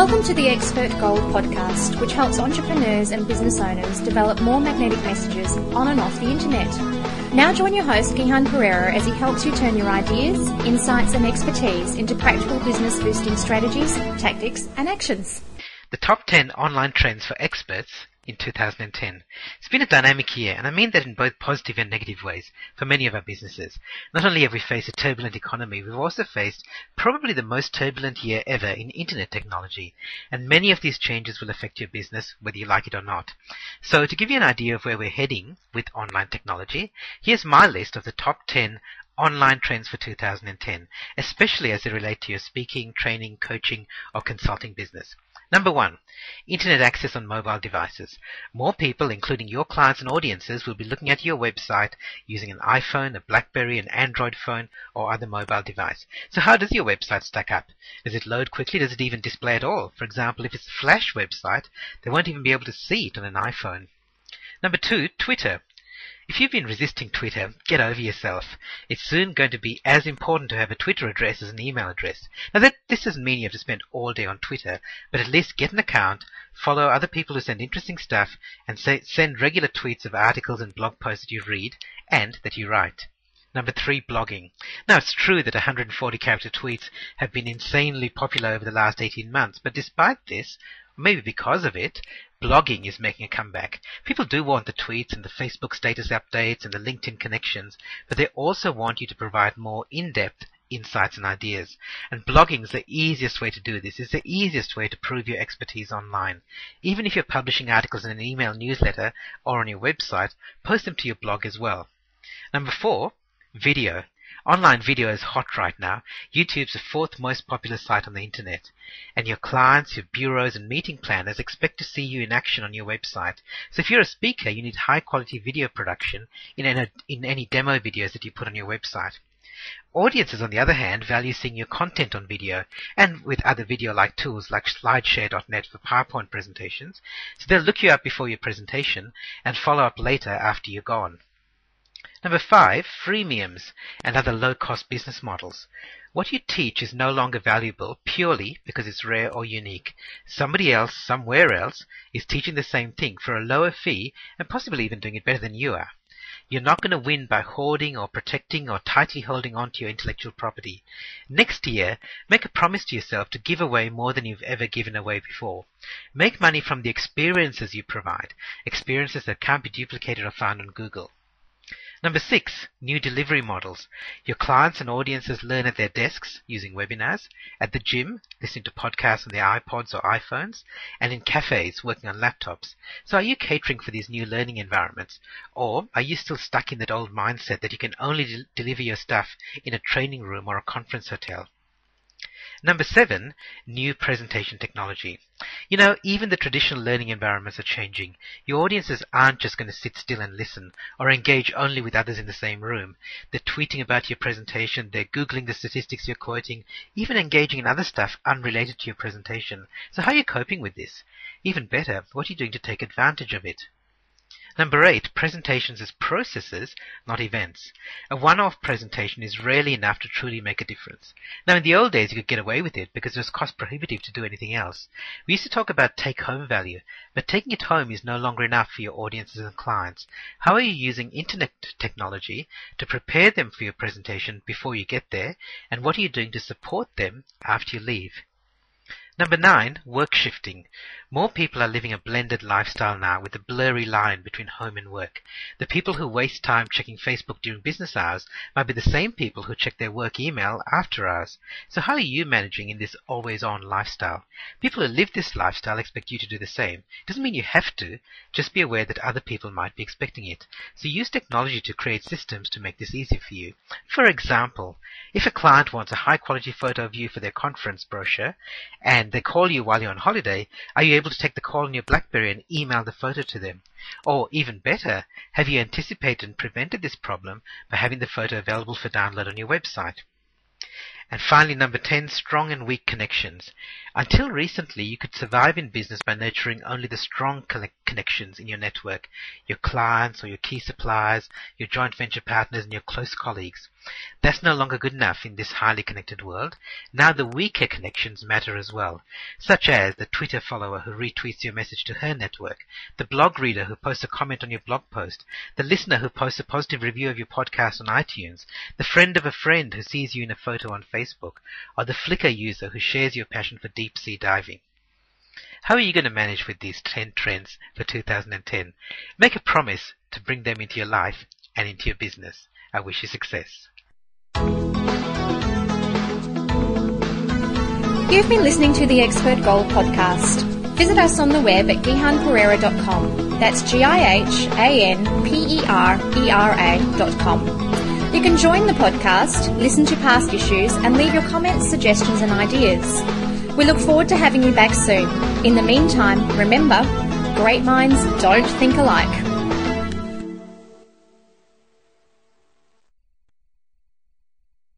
Welcome to the Expert Gold podcast, which helps entrepreneurs and business owners develop more magnetic messages on and off the internet. Now join your host, Gihan Perera, as he helps you turn your ideas, insights, and expertise into practical business boosting strategies, tactics, and actions. The top 10 online trends for experts in 2010. It's been a dynamic year, and I mean that in both positive and negative ways for many of our businesses. Not only have we faced a turbulent economy, we've also faced probably the most turbulent year ever in internet technology, and many of these changes will affect your business whether you like it or not. So to give you an idea of where we're heading with online technology, here's my list of the top 10 online trends for 2010, especially as they relate to your speaking, training, coaching, or consulting business. Number one, internet access on mobile devices. More people, including your clients and audiences, will be looking at your website using an iPhone, a Blackberry, an Android phone, or other mobile device. So how does your website stack up? Does it load quickly? Does it even display at all? For example, if it's a Flash website, they won't even be able to see it on an iPhone. Number two, Twitter. If you've been resisting Twitter, get over yourself. It's soon going to be as important to have a Twitter address as an email address. Now that this doesn't mean you have to spend all day on Twitter, but at least get an account, follow other people who send interesting stuff, and say, send regular tweets of articles and blog posts that you read and that you write. Number three, blogging. Now, it's true that 140 character tweets have been insanely popular over the last 18 months, but despite this, maybe because of it, blogging is making a comeback. People do want the tweets and the Facebook status updates and the LinkedIn connections, but they also want you to provide more in-depth insights and ideas. And blogging is the easiest way to do this. It's the easiest way to prove your expertise online. Even if you're publishing articles in an email newsletter or on your website, post them to your blog as well. Number four, video. Online video is hot right now. YouTube's the fourth most popular site on the internet. And your clients, your bureaus, and meeting planners expect to see you in action on your website. So if you're a speaker, you need high quality video production in any, in any demo videos that you put on your website. Audiences, on the other hand, value seeing your content on video and with other video-like tools like slideshare.net for PowerPoint presentations. So they'll look you up before your presentation and follow up later after you're gone. Number five, freemiums and other low-cost business models. What you teach is no longer valuable purely because it's rare or unique. Somebody else, somewhere else, is teaching the same thing for a lower fee and possibly even doing it better than you are. You're not going to win by hoarding or protecting or tightly holding on to your intellectual property. Next year, make a promise to yourself to give away more than you've ever given away before. Make money from the experiences you provide, experiences that can't be duplicated or found on Google. Number six, new delivery models. Your clients and audiences learn at their desks using webinars, at the gym, listening to podcasts on their iPods or iPhones, and in cafes working on laptops. So are you catering for these new learning environments? Or are you still stuck in that old mindset that you can only de- deliver your stuff in a training room or a conference hotel? Number seven, new presentation technology. You know, even the traditional learning environments are changing. Your audiences aren't just going to sit still and listen or engage only with others in the same room. They're tweeting about your presentation, they're Googling the statistics you're quoting, even engaging in other stuff unrelated to your presentation. So how are you coping with this? Even better, what are you doing to take advantage of it? Number eight, presentations as processes, not events. A one-off presentation is rarely enough to truly make a difference. Now, in the old days, you could get away with it because it was cost prohibitive to do anything else. We used to talk about take-home value, but taking it home is no longer enough for your audiences and clients. How are you using internet technology to prepare them for your presentation before you get there, and what are you doing to support them after you leave? Number nine, work shifting. More people are living a blended lifestyle now with a blurry line between home and work. The people who waste time checking Facebook during business hours might be the same people who check their work email after hours. So how are you managing in this always on lifestyle? People who live this lifestyle expect you to do the same. It doesn't mean you have to, just be aware that other people might be expecting it. So use technology to create systems to make this easy for you. For example, if a client wants a high quality photo of you for their conference brochure and they call you while you're on holiday, are you able to take the call on your BlackBerry and email the photo to them? Or even better, have you anticipated and prevented this problem by having the photo available for download on your website? And finally, number 10, strong and weak connections. Until recently, you could survive in business by nurturing only the strong connections in your network, your clients or your key suppliers, your joint venture partners, and your close colleagues. That's no longer good enough in this highly connected world. Now the weaker connections matter as well, such as the Twitter follower who retweets your message to her network, the blog reader who posts a comment on your blog post, the listener who posts a positive review of your podcast on iTunes, the friend of a friend who sees you in a photo on Facebook, or the Flickr user who shares your passion for deep sea diving. How are you going to manage with these 10 trends for 2010? Make a promise to bring them into your life and into your business. I wish you success. You've been listening to the Expert Gold podcast. Visit us on the web at gihanperera.com. That's G-I-H-A-N-P-E-R-E-R-A.com. You can join the podcast, listen to past issues, and leave your comments, suggestions, and ideas. We look forward to having you back soon. In the meantime, remember, great minds don't think alike.